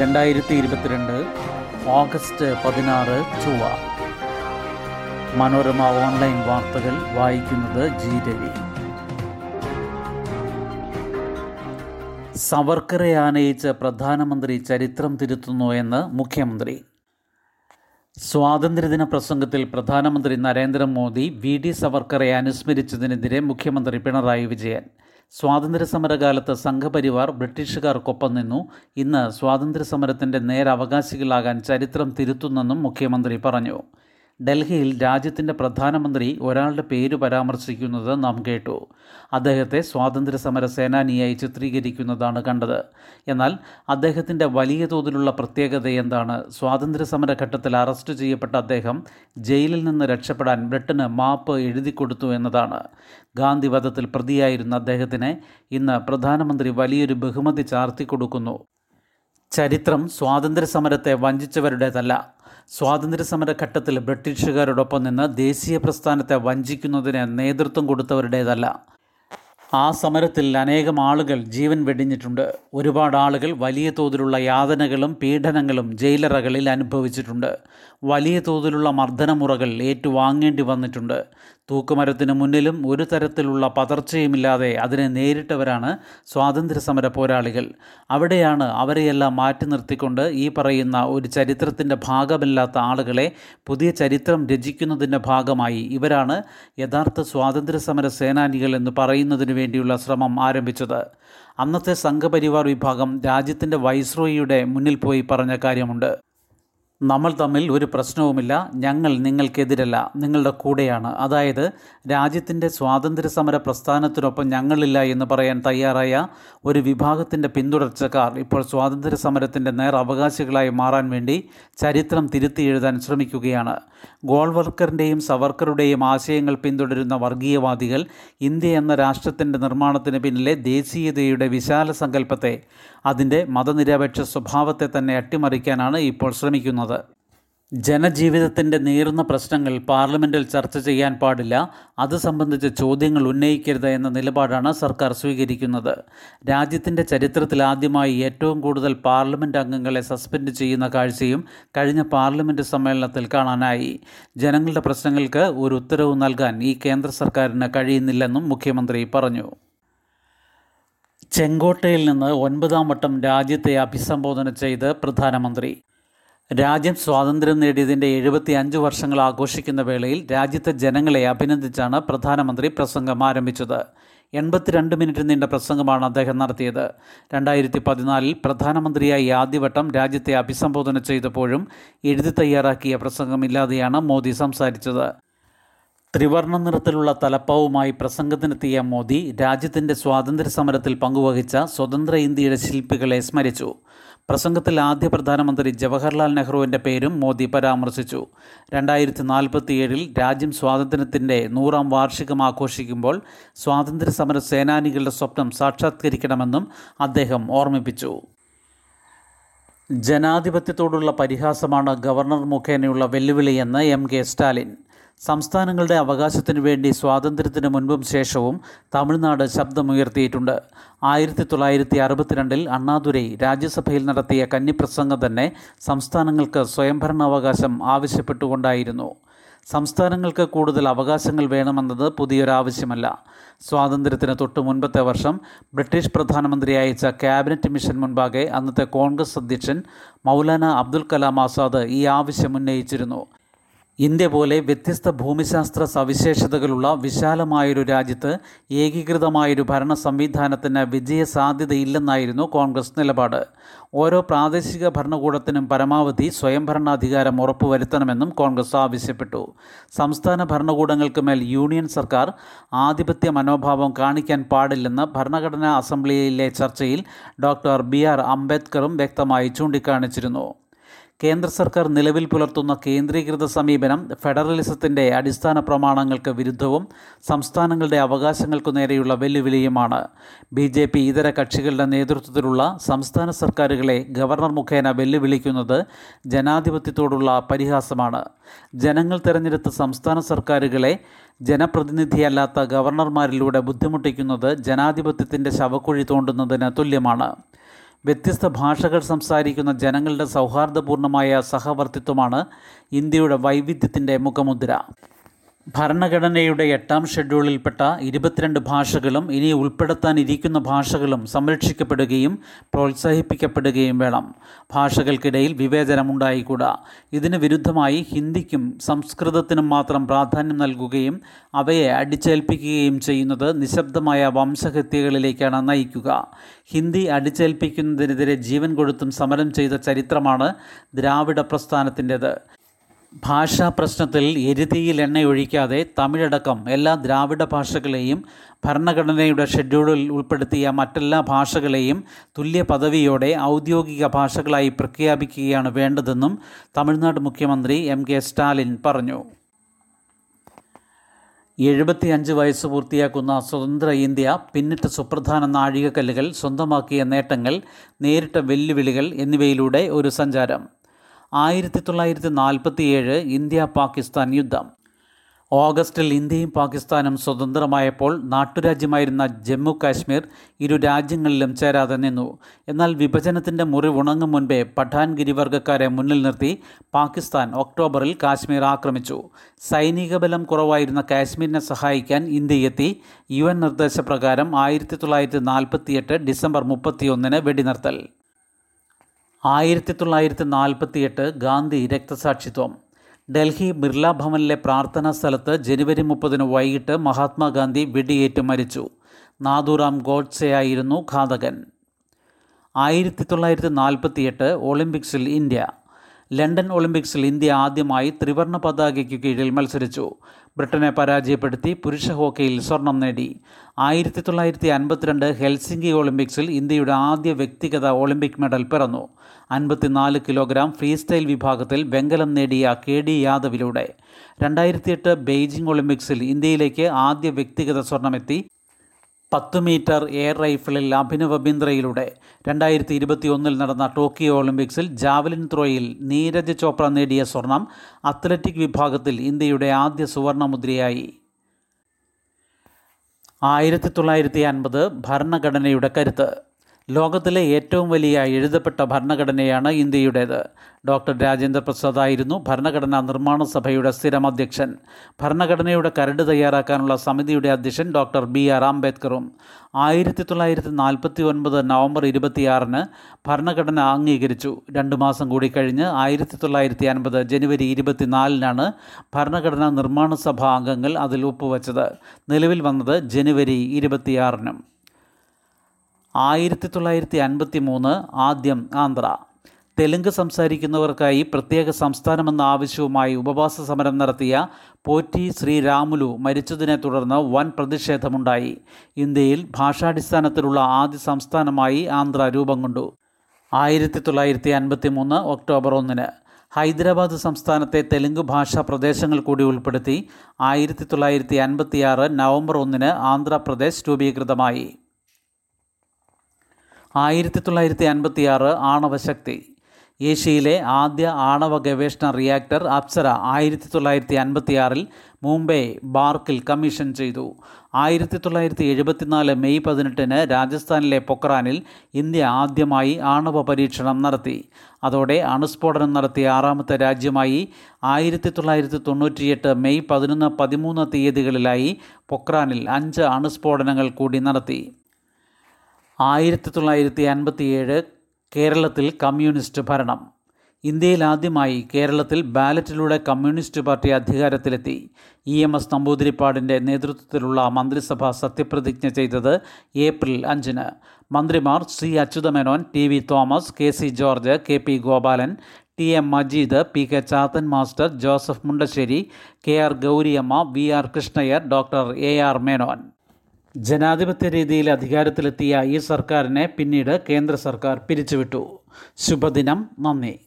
രണ്ടായിരത്തി ഇരുപത്തിരണ്ട് ഓഗസ്റ്റ് പതിനാറ് ചൊവ്വ. മനോരമ ഓൺലൈൻ വാർത്തകൾ വായിക്കുന്നത് ജി രവി. സവർക്കറെ ആനയിച്ച് പ്രധാനമന്ത്രി ചരിത്രം തിരുത്തുന്നു എന്ന് മുഖ്യമന്ത്രി. സ്വാതന്ത്ര്യദിന പ്രസംഗത്തിൽ പ്രധാനമന്ത്രി നരേന്ദ്രമോദി വി ഡി സവർക്കറെ അനുസ്മരിച്ചതിനെതിരെ മുഖ്യമന്ത്രി പിണറായി വിജയൻ സ്വാതന്ത്ര്യ സമരകാലത്ത് സംഘപരിവാർ ബ്രിട്ടീഷുകാർക്കൊപ്പം നിന്നു. ഇന്ന് സ്വാതന്ത്ര്യ സമരത്തിന്റെ നേരവകാശികളാകാൻ ചരിത്രം തിരുത്തുന്നെന്നും മുഖ്യമന്ത്രി പറഞ്ഞു. ഡൽഹിയിൽ രാജ്യത്തിന്റെ പ്രധാനമന്ത്രി ഒരാളുടെ പേര് പരാമർശിക്കുന്നത് നാം കേട്ടു. അദ്ദേഹത്തെ സ്വാതന്ത്ര്യ സമര സേനാനിയായി ചിത്രീകരിക്കുന്നതാണ് കണ്ടത്. എന്നാൽ അദ്ദേഹത്തിന്റെ വലിയ തോതിലുള്ള പ്രത്യേകത എന്താണ്? സ്വാതന്ത്ര്യ സമര ഘട്ടത്തിൽ അറസ്റ്റ് ചെയ്യപ്പെട്ട അദ്ദേഹം ജയിലിൽ നിന്ന് രക്ഷപ്പെടാൻ ബ്രിട്ടന് മാപ്പ് എഴുതി കൊടുത്തു എന്നതാണ്. ഗാന്ധി വധത്തിൽ പ്രതിയായിരുന്ന അദ്ദേഹത്തിന് ഇന്ന് പ്രധാനമന്ത്രി വലിയൊരു ബഹുമതി ചാർത്തി കൊടുക്കുന്നു. ചരിത്രം സ്വാതന്ത്ര്യ സമരത്തെ വഞ്ചിച്ചവരുടേതല്ല. സ്വാതന്ത്ര്യ സമര ഘട്ടത്തിൽ ബ്രിട്ടീഷുകാരോടൊപ്പം നിന്ന് ദേശീയ പ്രസ്ഥാനത്തെ വഞ്ചിക്കുന്നതിന് നേതൃത്വം കൊടുത്തവരുടേതല്ല. ആ സമരത്തിൽ അനേകം ആളുകൾ ജീവൻ വെടിഞ്ഞിട്ടുണ്ട്. ഒരുപാട് ആളുകൾ വലിയ തോതിലുള്ള യാതനകളും പീഡനങ്ങളും ജയിലറകളിൽ അനുഭവിച്ചിട്ടുണ്ട്. വലിയ തോതിലുള്ള മർദ്ദനമുറകൾ ഏറ്റുവാങ്ങേണ്ടി വന്നിട്ടുണ്ട്. തൂക്കുമരത്തിന് മുന്നിലും ഒരു തരത്തിലുള്ള പതർച്ചയുമില്ലാതെ അതിനെ നേരിട്ടവരാണ് സ്വാതന്ത്ര്യസമര പോരാളികൾ. അവിടെയാണ് അവരെയെല്ലാം മാറ്റി നിർത്തിക്കൊണ്ട് ഈ പറയുന്ന ഒരു ചരിത്രത്തിന്റെ ഭാഗമല്ലാത്ത ആളുകളെ പുതിയ ചരിത്രം രചിക്കുന്നതിന്റെ ഭാഗമായി ഇവരാണ് യഥാർത്ഥ സ്വാതന്ത്ര്യസമര സേനാനികൾ എന്ന് പറയുന്നതിന് വേണ്ടിയുള്ള ശ്രമം ആരംഭിച്ചത്. അന്നത്തെ സംഘപരിവാർ വിഭാഗം രാജ്യത്തിന്റെ വൈസ്രോയിയുടെ മുന്നിൽ പോയി പറഞ്ഞ കാര്യമുണ്ട്. നമ്മൾ തമ്മിൽ ഒരു പ്രശ്നവുമില്ല ഞങ്ങൾ നിങ്ങൾക്കെതിരല്ല നിങ്ങളുടെ കൂടെയാണ്. അതായത് രാജ്യത്തിന്റെ സ്വാതന്ത്ര്യ സമര പ്രസ്ഥാനത്തിനൊപ്പം ഞങ്ങളില്ല എന്ന് പറയാൻ തയ്യാറായ ഒരു വിഭാഗത്തിന്റെ പിന്തുടർച്ചക്കാർ ഇപ്പോൾ സ്വാതന്ത്ര്യ സമരത്തിന്റെ നേർ അവകാശികളായി മാറാൻ വേണ്ടി ചരിത്രം തിരുത്തി എഴുതാൻ ശ്രമിക്കുകയാണ്. ഗോൾവർക്കറിന്റെയും സവർക്കറുടെയും ആശയങ്ങൾ പിന്തുടരുന്ന വർഗീയവാദികൾ ഇന്ത്യ എന്ന രാഷ്ട്രത്തിന്റെ നിർമ്മാണത്തിന് പിന്നിലെ ദേശീയതയുടെ വിശാല സങ്കല്പത്തെ അതിന്റെ മതനിരപേക്ഷ സ്വഭാവത്തെ തന്നെ അട്ടിമറിക്കാനാണ് ഇപ്പോൾ ശ്രമിക്കുന്നത്. ജനജീവിതത്തിന്റെ നേരുന്ന പ്രശ്നങ്ങൾ പാർലമെന്റിൽ ചർച്ച ചെയ്യാൻ പാടില്ല. അത് സംബന്ധിച്ച് ചോദ്യങ്ങൾ ഉന്നയിക്കരുത് എന്ന നിലപാടാണ് സർക്കാർ സ്വീകരിക്കുന്നത്. രാജ്യത്തിന്റെ ചരിത്രത്തിൽ ആദ്യമായി ഏറ്റവും കൂടുതൽ പാർലമെന്റ് അംഗങ്ങളെ സസ്പെൻഡ് ചെയ്യുന്ന കാഴ്ചയും കഴിഞ്ഞ പാർലമെന്റ് സമ്മേളനത്തിൽ കാണാനായി. ജനങ്ങളുടെ പ്രശ്നങ്ങൾക്ക് ഒരു ഉത്തരവ് നൽകാൻ ഈ കേന്ദ്ര സർക്കാരിന് കഴിയുന്നില്ലെന്നും മുഖ്യമന്ത്രി പറഞ്ഞു. ചെങ്കോട്ടയിൽ നിന്ന് ഒൻപതാം വട്ടം രാജ്യത്തെ അഭിസംബോധന ചെയ്ത് പ്രധാനമന്ത്രി. രാജ്യം സ്വാതന്ത്ര്യം നേടിയതിന്റെ എഴുപത്തി അഞ്ച് വർഷങ്ങൾ ആഘോഷിക്കുന്ന വേളയിൽ രാജ്യത്തെ ജനങ്ങളെ അഭിനന്ദിച്ചാണ് പ്രധാനമന്ത്രി പ്രസംഗം ആരംഭിച്ചത്. എൺപത്തിരണ്ട് മിനിറ്റ് നീണ്ട പ്രസംഗമാണ് അദ്ദേഹം നടത്തിയത്. രണ്ടായിരത്തി പതിനാലിൽ പ്രധാനമന്ത്രിയായി ആദ്യവട്ടം രാജ്യത്തെ അഭിസംബോധന ചെയ്തപ്പോഴും എഴുതി തയ്യാറാക്കിയ പ്രസംഗമില്ലാതെയാണ് മോദി സംസാരിച്ചത്. ത്രിവർണ നിറത്തിലുള്ള തലപ്പാവുമായി പ്രസംഗത്തിനെത്തിയ മോദി രാജ്യത്തിന്റെ സ്വാതന്ത്ര്യ സമരത്തിൽ പങ്കുവഹിച്ച സ്വതന്ത്ര ഇന്ത്യയുടെ ശില്പികളെ സ്മരിച്ചു. പ്രസംഗത്തിൽ ആദ്യ പ്രധാനമന്ത്രി ജവഹർലാൽ നെഹ്റുവിന്റെ പേരും മോദി പരാമർശിച്ചു. രണ്ടായിരത്തി നാൽപ്പത്തിയേഴിൽ രാജ്യം സ്വാതന്ത്ര്യത്തിന്റെ നൂറാം വാർഷികം ആഘോഷിക്കുമ്പോൾ സ്വാതന്ത്ര്യ സമര സേനാനികളുടെ സ്വപ്നം സാക്ഷാത്കരിക്കണമെന്നും അദ്ദേഹം ഓർമ്മിപ്പിച്ചു. ജനാധിപത്യത്തോടുള്ള പരിഹാസമാണ് ഗവർണർ മുഖേനയുള്ള വെല്ലുവിളിയെന്ന് എം കെ സ്റ്റാലിൻ. സംസ്ഥാനങ്ങളുടെ അവകാശത്തിനു വേണ്ടി സ്വാതന്ത്ര്യത്തിന് മുൻപും ശേഷവും തമിഴ്നാട് ശബ്ദമുയർത്തിയിട്ടുണ്ട്. ആയിരത്തി തൊള്ളായിരത്തി അറുപത്തിരണ്ടിൽ അണ്ണാദുരൈ രാജ്യസഭയിൽ നടത്തിയ കന്നിപ്രസംഗം തന്നെ സംസ്ഥാനങ്ങൾക്ക് സ്വയംഭരണാവകാശം ആവശ്യപ്പെട്ടുകൊണ്ടായിരുന്നു. സംസ്ഥാനങ്ങൾക്ക് കൂടുതൽ അവകാശങ്ങൾ വേണമെന്നത് പുതിയൊരാവശ്യമല്ല. സ്വാതന്ത്ര്യത്തിന് തൊട്ട് മുൻപത്തെ വർഷം ബ്രിട്ടീഷ് പ്രധാനമന്ത്രി അയച്ച ക്യാബിനറ്റ് മിഷൻ മുൻപാകെ അന്നത്തെ കോൺഗ്രസ് അധ്യക്ഷൻ മൗലാന അബ്ദുൽ കലാം ആസാദ് ഈ ആവശ്യം ഉന്നയിച്ചിരുന്നു. ഇന്ത്യ പോലെ വ്യത്യസ്ത ഭൂമിശാസ്ത്ര സവിശേഷതകളുള്ള വിശാലമായൊരു രാജ്യത്ത് ഏകീകൃതമായൊരു ഭരണ സംവിധാനത്തിന് വിജയ സാധ്യതയില്ലെന്നായിരുന്നു കോൺഗ്രസ് നിലപാട്. ഓരോ പ്രാദേശിക ഭരണകൂടത്തിനും പരമാവധി സ്വയംഭരണാധികാരം ഉറപ്പുവരുത്തണമെന്നും കോൺഗ്രസ് ആവശ്യപ്പെട്ടു. സംസ്ഥാന ഭരണകൂടങ്ങൾക്ക് മേൽ യൂണിയൻ സർക്കാർ ആധിപത്യ മനോഭാവം കാണിക്കാൻ പാടില്ലെന്ന് ഭരണഘടനാ അസംബ്ലിയിലെ ചർച്ചയിൽ ഡോക്ടർ ബി ആർ അംബേദ്കറും വ്യക്തമായി ചൂണ്ടിക്കാണിച്ചിരുന്നു. കേന്ദ്ര സർക്കാർ നിലവിൽ പുലർത്തുന്ന കേന്ദ്രീകൃത സമീപനം ഫെഡറലിസത്തിന്റെ അടിസ്ഥാന പ്രമാണങ്ങൾക്ക് വിരുദ്ധവും സംസ്ഥാനങ്ങളുടെ അവകാശങ്ങൾക്കു നേരെയുള്ള വെല്ലുവിളിയുമാണ്. ബി ജെ പി ഇതര കക്ഷികളുടെ നേതൃത്വത്തിലുള്ള സംസ്ഥാന സർക്കാരുകളെ ഗവർണർ മുഖേന വെല്ലുവിളിക്കുന്നത് ജനാധിപത്യത്തോടുള്ള പരിഹാസമാണ്. ജനങ്ങൾ തെരഞ്ഞെടുത്ത സംസ്ഥാന സർക്കാരുകളെ ജനപ്രതിനിധിയല്ലാത്ത ഗവർണർമാരിലൂടെ ബുദ്ധിമുട്ടിക്കുന്നത് ജനാധിപത്യത്തിന്റെ ശവക്കുഴി തോണ്ടുന്നതിന് തുല്യമാണ്. വ്യത്യസ്ത ഭാഷകൾ സംസാരിക്കുന്ന ജനങ്ങളുടെ സൗഹാർദ്ദപൂർണമായ സഹവർത്തിത്വമാണ് ഇന്ത്യയുടെ വൈവിധ്യത്തിന്റെ മുഖമുദ്ര. ഭരണഘടനയുടെ എട്ടാം ഷെഡ്യൂളിൽപ്പെട്ട ഇരുപത്തിരണ്ട് ഭാഷകളും ഇനി ഉൾപ്പെടുത്താനിരിക്കുന്ന ഭാഷകളും സംരക്ഷിക്കപ്പെടുകയും പ്രോത്സാഹിപ്പിക്കപ്പെടുകയും വേണം. ഭാഷകൾക്കിടയിൽ വിവേചനമുണ്ടായിക്കൂടാ. ഇതിന് വിരുദ്ധമായി ഹിന്ദിക്കും സംസ്കൃതത്തിനും മാത്രം പ്രാധാന്യം നൽകുകയും അവയെ അടിച്ചേൽപ്പിക്കുകയും ചെയ്യുന്നത് നിശബ്ദമായ വംശഹത്യകളിലേക്കാണ് നയിക്കുക. ഹിന്ദി അടിച്ചേൽപ്പിക്കുന്നതിനെതിരെ ജീവൻ കൊടുത്തും സമരം ചെയ്ത ചരിത്രമാണ് ദ്രാവിഡ പ്രസ്ഥാനത്തിന്റെത്. ഭാഷാ പ്രശ്നത്തിൽ എരുതിയിൽ എണ്ണയൊഴിക്കാതെ തമിഴടക്കം എല്ലാ ദ്രാവിഡ ഭാഷകളെയും ഭരണഘടനയുടെ ഷെഡ്യൂളിൽ ഉൾപ്പെടുത്തിയ മറ്റെല്ലാ ഭാഷകളെയും തുല്യ പദവിയോടെ ഔദ്യോഗിക ഭാഷകളായി പ്രഖ്യാപിക്കുകയാണ് വേണ്ടതെന്നും തമിഴ്നാട് മുഖ്യമന്ത്രി എം കെ സ്റ്റാലിൻ പറഞ്ഞു. എഴുപത്തിയഞ്ച് വയസ്സ് പൂർത്തിയാക്കുന്ന സ്വതന്ത്ര ഇന്ത്യ പിന്നിട്ട സുപ്രധാന നാഴികക്കല്ലുകൾ സ്വന്തമാക്കിയ നേട്ടങ്ങൾ നേരിട്ട വെല്ലുവിളികൾ എന്നിവയിലൂടെ ഒരു സഞ്ചാരം. ആയിരത്തി തൊള്ളായിരത്തി നാൽപ്പത്തി ഏഴ് ഇന്ത്യ പാകിസ്ഥാൻ യുദ്ധം. ഓഗസ്റ്റിൽ ഇന്ത്യയും പാകിസ്ഥാനും സ്വതന്ത്രമായപ്പോൾ നാട്ടുരാജ്യമായിരുന്ന ജമ്മു കാശ്മീർ ഇരു രാജ്യങ്ങളിലും ചേരാതെ നിന്നു. എന്നാൽ വിഭജനത്തിന്റെ മുറിവുണങ്ങും മുൻപേ പഠാൻ ഗിരിവർഗക്കാരെ മുന്നിൽ നിർത്തി പാകിസ്ഥാൻ ഒക്ടോബറിൽ കാശ്മീർ ആക്രമിച്ചു. സൈനിക ബലം കുറവായിരുന്ന കാശ്മീരിനെ സഹായിക്കാൻ ഇന്ത്യയെത്തി. യു എൻ നിർദ്ദേശപ്രകാരം ആയിരത്തി തൊള്ളായിരത്തി നാൽപ്പത്തിയെട്ട് ഡിസംബർ മുപ്പത്തിയൊന്നിന് വെടിനിർത്തൽ. ആയിരത്തി തൊള്ളായിരത്തി നാൽപ്പത്തി എട്ട് ഗാന്ധി രക്തസാക്ഷിത്വം. ഡൽഹി ബിർള ഭവനിലെ പ്രാർത്ഥനാ സ്ഥലത്ത് ജനുവരി മുപ്പതിന് വൈകിട്ട് മഹാത്മാഗാന്ധി വെടിയേറ്റ് മരിച്ചു. നാദുറാം ഗോഡ്സെയായിരുന്നു ഘാതകൻ. ആയിരത്തി തൊള്ളായിരത്തി നാൽപ്പത്തിയെട്ട് ഒളിമ്പിക്സിൽ ഇന്ത്യ. ലണ്ടൻ ഒളിമ്പിക്സിൽ ഇന്ത്യ ആദ്യമായി ത്രിവർണ പതാകയ്ക്ക് കീഴിൽ മത്സരിച്ചു. ബ്രിട്ടനെ പരാജയപ്പെടുത്തി പുരുഷ ഹോക്കിയിൽ സ്വർണം നേടി. ആയിരത്തി തൊള്ളായിരത്തി അൻപത്തിരണ്ട് ഹെൽസിംഗി ഒളിമ്പിക്സിൽ ഇന്ത്യയുടെ ആദ്യ വ്യക്തിഗത ഒളിമ്പിക് മെഡൽ പിറന്നു. അൻപത്തിനാല് കിലോഗ്രാം ഫ്രീ സ്റ്റൈൽ വിഭാഗത്തിൽ വെങ്കലം നേടിയ കെ ഡി യാദവിലൂടെ. രണ്ടായിരത്തിയെട്ട് ബെയ്ജിംഗ് ഒളിമ്പിക്സിൽ ഇന്ത്യയിലേക്ക് ആദ്യ വ്യക്തിഗത സ്വർണമെത്തി പത്ത് മീറ്റർ എയർ റൈഫിളിൽ അഭിനവ ബിന്ദ്രയിലൂടെ രണ്ടായിരത്തി ഇരുപത്തി ഒന്നിൽ നടന്ന ടോക്കിയോ ഒളിമ്പിക്സിൽ ജാവലിൻ ത്രോയിൽ നീരജ് ചോപ്ര നേടിയ സ്വർണം അത്ലറ്റിക് വിഭാഗത്തിൽ ഇന്ത്യയുടെ ആദ്യ സുവർണമുദ്രയായി. ആയിരത്തി തൊള്ളായിരത്തി അൻപത് ഭരണഘടനയുടെ കരുത്ത്. ലോകത്തിലെ ഏറ്റവും വലിയ എഴുതപ്പെട്ട ഭരണഘടനയാണ് ഇന്ത്യയുടേത്. ഡോക്ടർ രാജേന്ദ്ര പ്രസാദ് ആയിരുന്നു ഭരണഘടനാ നിർമ്മാണ സഭയുടെ സ്ഥിരം അധ്യക്ഷൻ. ഭരണഘടനയുടെ കരട് തയ്യാറാക്കാനുള്ള സമിതിയുടെ അധ്യക്ഷൻ ഡോക്ടർ ബി ആർ അംബേദ്കറും. ആയിരത്തി തൊള്ളായിരത്തി നാൽപ്പത്തി ഒൻപത് നവംബർ ഇരുപത്തിയാറിന് ഭരണഘടന അംഗീകരിച്ചു. രണ്ടു മാസം കൂടി കഴിഞ്ഞ് ആയിരത്തി തൊള്ളായിരത്തി അൻപത് ജനുവരി ഇരുപത്തിനാലിനാണ് ഭരണഘടനാ നിർമ്മാണ സഭാ അംഗങ്ങൾ അതിൽ ഒപ്പുവച്ചത്. നിലവിൽ വന്നത് ജനുവരി ഇരുപത്തിയാറിനും. ആയിരത്തി തൊള്ളായിരത്തി അൻപത്തി മൂന്ന് ആദ്യം ആന്ധ്ര. തെലുങ്ക് സംസാരിക്കുന്നവർക്കായി പ്രത്യേക സംസ്ഥാനമെന്ന ആവശ്യവുമായി ഉപവാസ സമരം നടത്തിയ പോറ്റി ശ്രീരാമുലു മരിച്ചതിനെ തുടർന്ന് വൻ പ്രതിഷേധമുണ്ടായി. ഇന്ത്യയിൽ ഭാഷാടിസ്ഥാനത്തിലുള്ള ആദ്യ സംസ്ഥാനമായി ആന്ധ്ര രൂപം കൊണ്ടു. ആയിരത്തി തൊള്ളായിരത്തി അൻപത്തി മൂന്ന് ഒക്ടോബർ ഒന്നിന് ഹൈദരാബാദ് സംസ്ഥാനത്തെ തെലുങ്ക് ഭാഷാ പ്രദേശങ്ങൾ കൂടി ഉൾപ്പെടുത്തി ആയിരത്തി തൊള്ളായിരത്തി അൻപത്തിയാറ് നവംബർ ഒന്നിന് ആന്ധ്രാപ്രദേശ് രൂപീകൃതമായി. ആയിരത്തി തൊള്ളായിരത്തി അൻപത്തി ആറ് ആണവശക്തി. ഏഷ്യയിലെ ആദ്യ ആണവ ഗവേഷണ റിയാക്ടർ അപ്സര ആയിരത്തി തൊള്ളായിരത്തി അൻപത്തിയാറിൽ മുംബൈ ബാർക്കിൽ കമ്മീഷൻ ചെയ്തു. ആയിരത്തി തൊള്ളായിരത്തി എഴുപത്തിനാല് മെയ് പതിനെട്ടിന് രാജസ്ഥാനിലെ പൊക്രാനിൽ ഇന്ത്യ ആദ്യമായി ആണവ പരീക്ഷണം നടത്തി. അതോടെ അണുസ്ഫോടനം നടത്തിയ ആറാമത്തെ രാജ്യമായി ആയിരത്തി തൊള്ളായിരത്തി തൊണ്ണൂറ്റിയെട്ട് മെയ് പതിനൊന്ന് പതിമൂന്ന് തീയതികളിലായി പൊക്രാനിൽ അഞ്ച് അണുസ്ഫോടനങ്ങൾ കൂടി നടത്തി. ആയിരത്തി തൊള്ളായിരത്തി അൻപത്തിയേഴ് കേരളത്തിൽ കമ്മ്യൂണിസ്റ്റ് ഭരണം. ഇന്ത്യയിൽ ആദ്യമായി കേരളത്തിൽ ബാലറ്റിലൂടെ കമ്മ്യൂണിസ്റ്റ് പാർട്ടി അധികാരത്തിലെത്തി. ഇ എം എസ് നമ്പൂതിരിപ്പാടിന്റെ നേതൃത്വത്തിലുള്ള മന്ത്രിസഭ സത്യപ്രതിജ്ഞ ചെയ്തത് ഏപ്രിൽ അഞ്ചിന്. മന്ത്രിമാർ C Achutha Menon T V Thomas K C George K P Gopalan T M Majeed P K Chathan master Joseph Mundassery K R Gouri Amma V R Krishna Iyer doctor A R Menon. ജനാധിപത്യ രീതിയിൽ അധികാരത്തിലെത്തിയ ഈ സർക്കാരിനെ പിന്നീട് കേന്ദ്ര സർക്കാർ പിരിച്ചുവിട്ടു. ശുഭദിനം. നന്ദി.